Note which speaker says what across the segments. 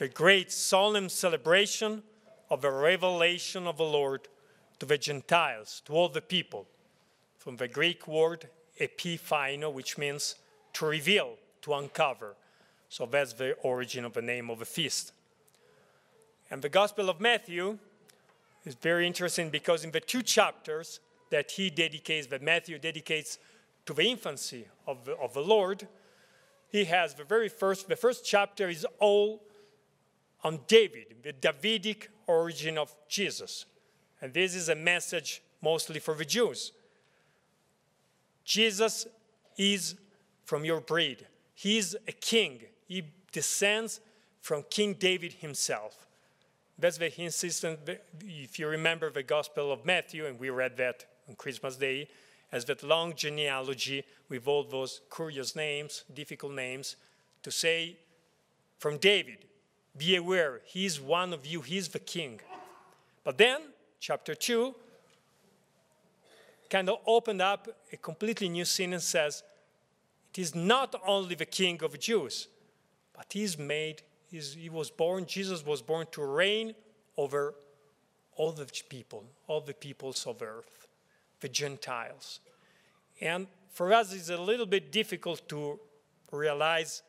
Speaker 1: the great solemn celebration of the revelation of the Lord to the Gentiles, to all the people, from the Greek word epiphaino, which means to reveal, to uncover. So that's the origin of the name of the feast. And the Gospel of Matthew is very interesting because in the two chapters that he dedicates, that Matthew dedicates to the infancy of the, of the Lord, he has the very first, the first chapter is all on David, the Davidic origin of Jesus. And this is a message mostly for the Jews. Jesus is from your breed. He is a king. He descends from King David himself. That's the insistence. If you remember the Gospel of Matthew, and we read that on Christmas Day, as that long genealogy with all those curious names, difficult names, to say, from David, be aware, he's one of you, he's the king. But then, chapter 2, kind of opened up a completely new scene and says, it is not only the king of Jews, but he's made, he's, he was born, Jesus was born to reign over all the people, all the peoples of earth, the Gentiles. And for us, it's a little bit difficult to realize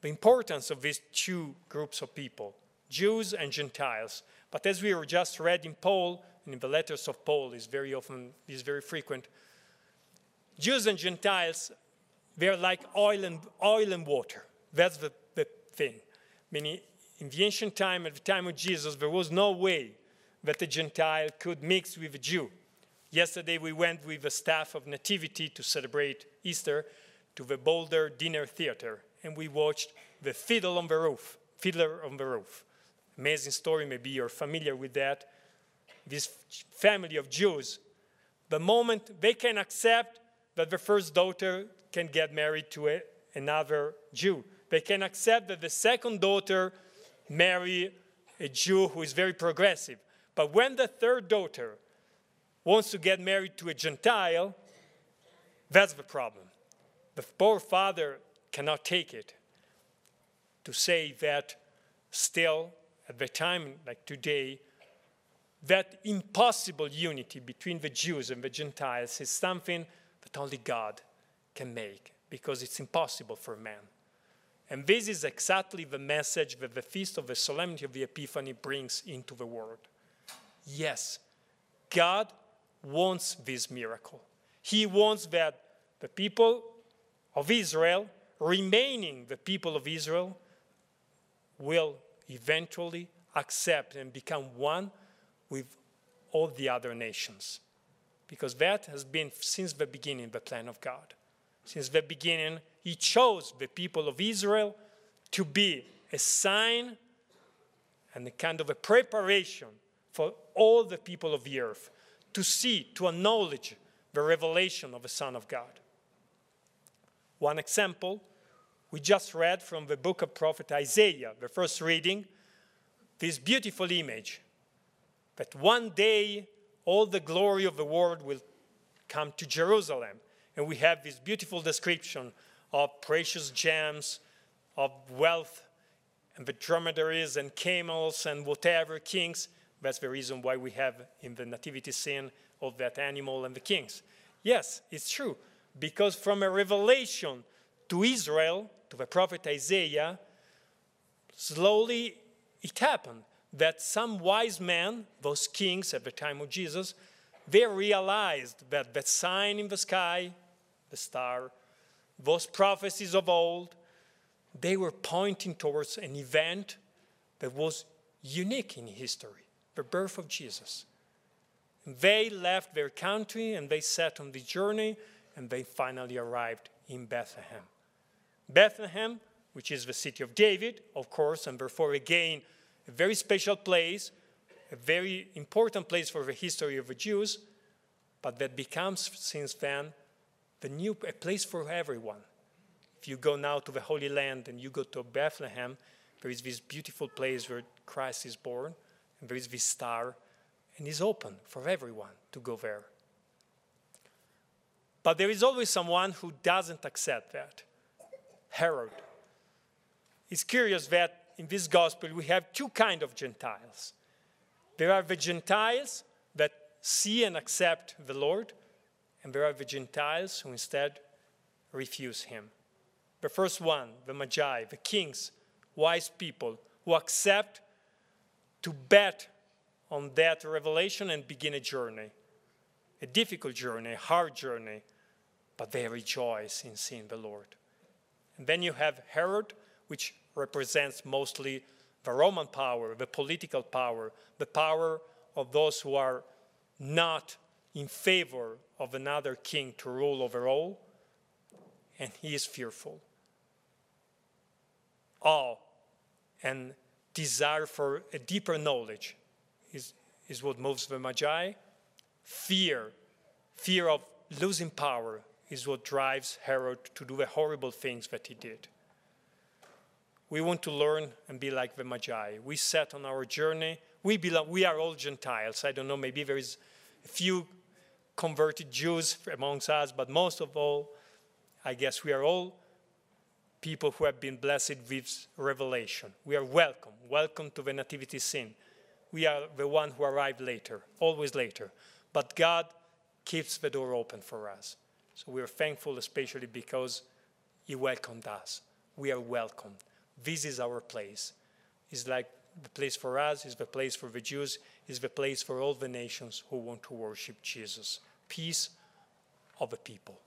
Speaker 1: the importance of these two groups of people, Jews and Gentiles. But as we were just read in Paul, and in the letters of Paul is very often, is very frequent, Jews and Gentiles, they're like oil and, oil and water. That's the, the thing. Meaning, in the ancient time, at the time of Jesus, there was no way that a Gentile could mix with a Jew. Yesterday, we went with the staff of Nativity to celebrate Easter to the Boulder Dinner Theater and we watched The Fiddle on the Roof, Fiddler on the Roof. Amazing story, maybe you're familiar with that. This family of Jews, the moment they can accept that the first daughter can get married to a, another Jew, they can accept that the second daughter marry a Jew who is very progressive. But when the third daughter wants to get married to a Gentile, that's the problem. The poor father cannot take it to say that still at the time like today that impossible unity between the Jews and the Gentiles is something that only God can make because it's impossible for man. And this is exactly the message that the Feast of the Solemnity of the Epiphany brings into the world. Yes, God wants this miracle. He wants that the people of Israel remaining the people of Israel will eventually accept and become one with all the other nations. Because that has been since the beginning the plan of God. Since the beginning, He chose the people of Israel to be a sign and a kind of a preparation for all the people of the earth to see, to acknowledge the revelation of the Son of God. One example, we just read from the book of prophet Isaiah, the first reading, this beautiful image that one day all the glory of the world will come to Jerusalem. And we have this beautiful description of precious gems, of wealth, and the dromedaries and camels and whatever kings. That's the reason why we have in the nativity scene of that animal and the kings. Yes, it's true because from a revelation to Israel, to the prophet Isaiah, slowly it happened that some wise men, those kings at the time of Jesus, they realized that that sign in the sky, the star, those prophecies of old, they were pointing towards an event that was unique in history the birth of Jesus. They left their country and they set on the journey and they finally arrived in Bethlehem. Bethlehem, which is the city of David, of course, and therefore again a very special place, a very important place for the history of the Jews, but that becomes since then the new a place for everyone. If you go now to the Holy Land and you go to Bethlehem, there is this beautiful place where Christ is born, and there is this star, and it's open for everyone to go there. But there is always someone who doesn't accept that Herod. It's curious that in this gospel we have two kind of Gentiles. There are the Gentiles that see and accept the Lord, and there are the Gentiles who instead refuse him. The first one, the Magi, the kings, wise people who accept to bet on that revelation and begin a journey. A difficult journey, a hard journey, but they rejoice in seeing the Lord. And then you have Herod, which represents mostly the Roman power, the political power, the power of those who are not in favor of another king to rule over all, and he is fearful. Awe and desire for a deeper knowledge is, is what moves the Magi. Fear, fear of losing power, is what drives Herod to do the horrible things that he did. We want to learn and be like the Magi. We set on our journey. We belong, we are all Gentiles. I don't know, maybe there is a few converted Jews amongst us, but most of all, I guess we are all people who have been blessed with revelation. We are welcome. Welcome to the nativity scene. We are the one who arrive later, always later. But God keeps the door open for us. So we are thankful, especially because He welcomed us. We are welcome. This is our place. It's like the place for us, is the place for the Jews, is the place for all the nations who want to worship Jesus. Peace of the people.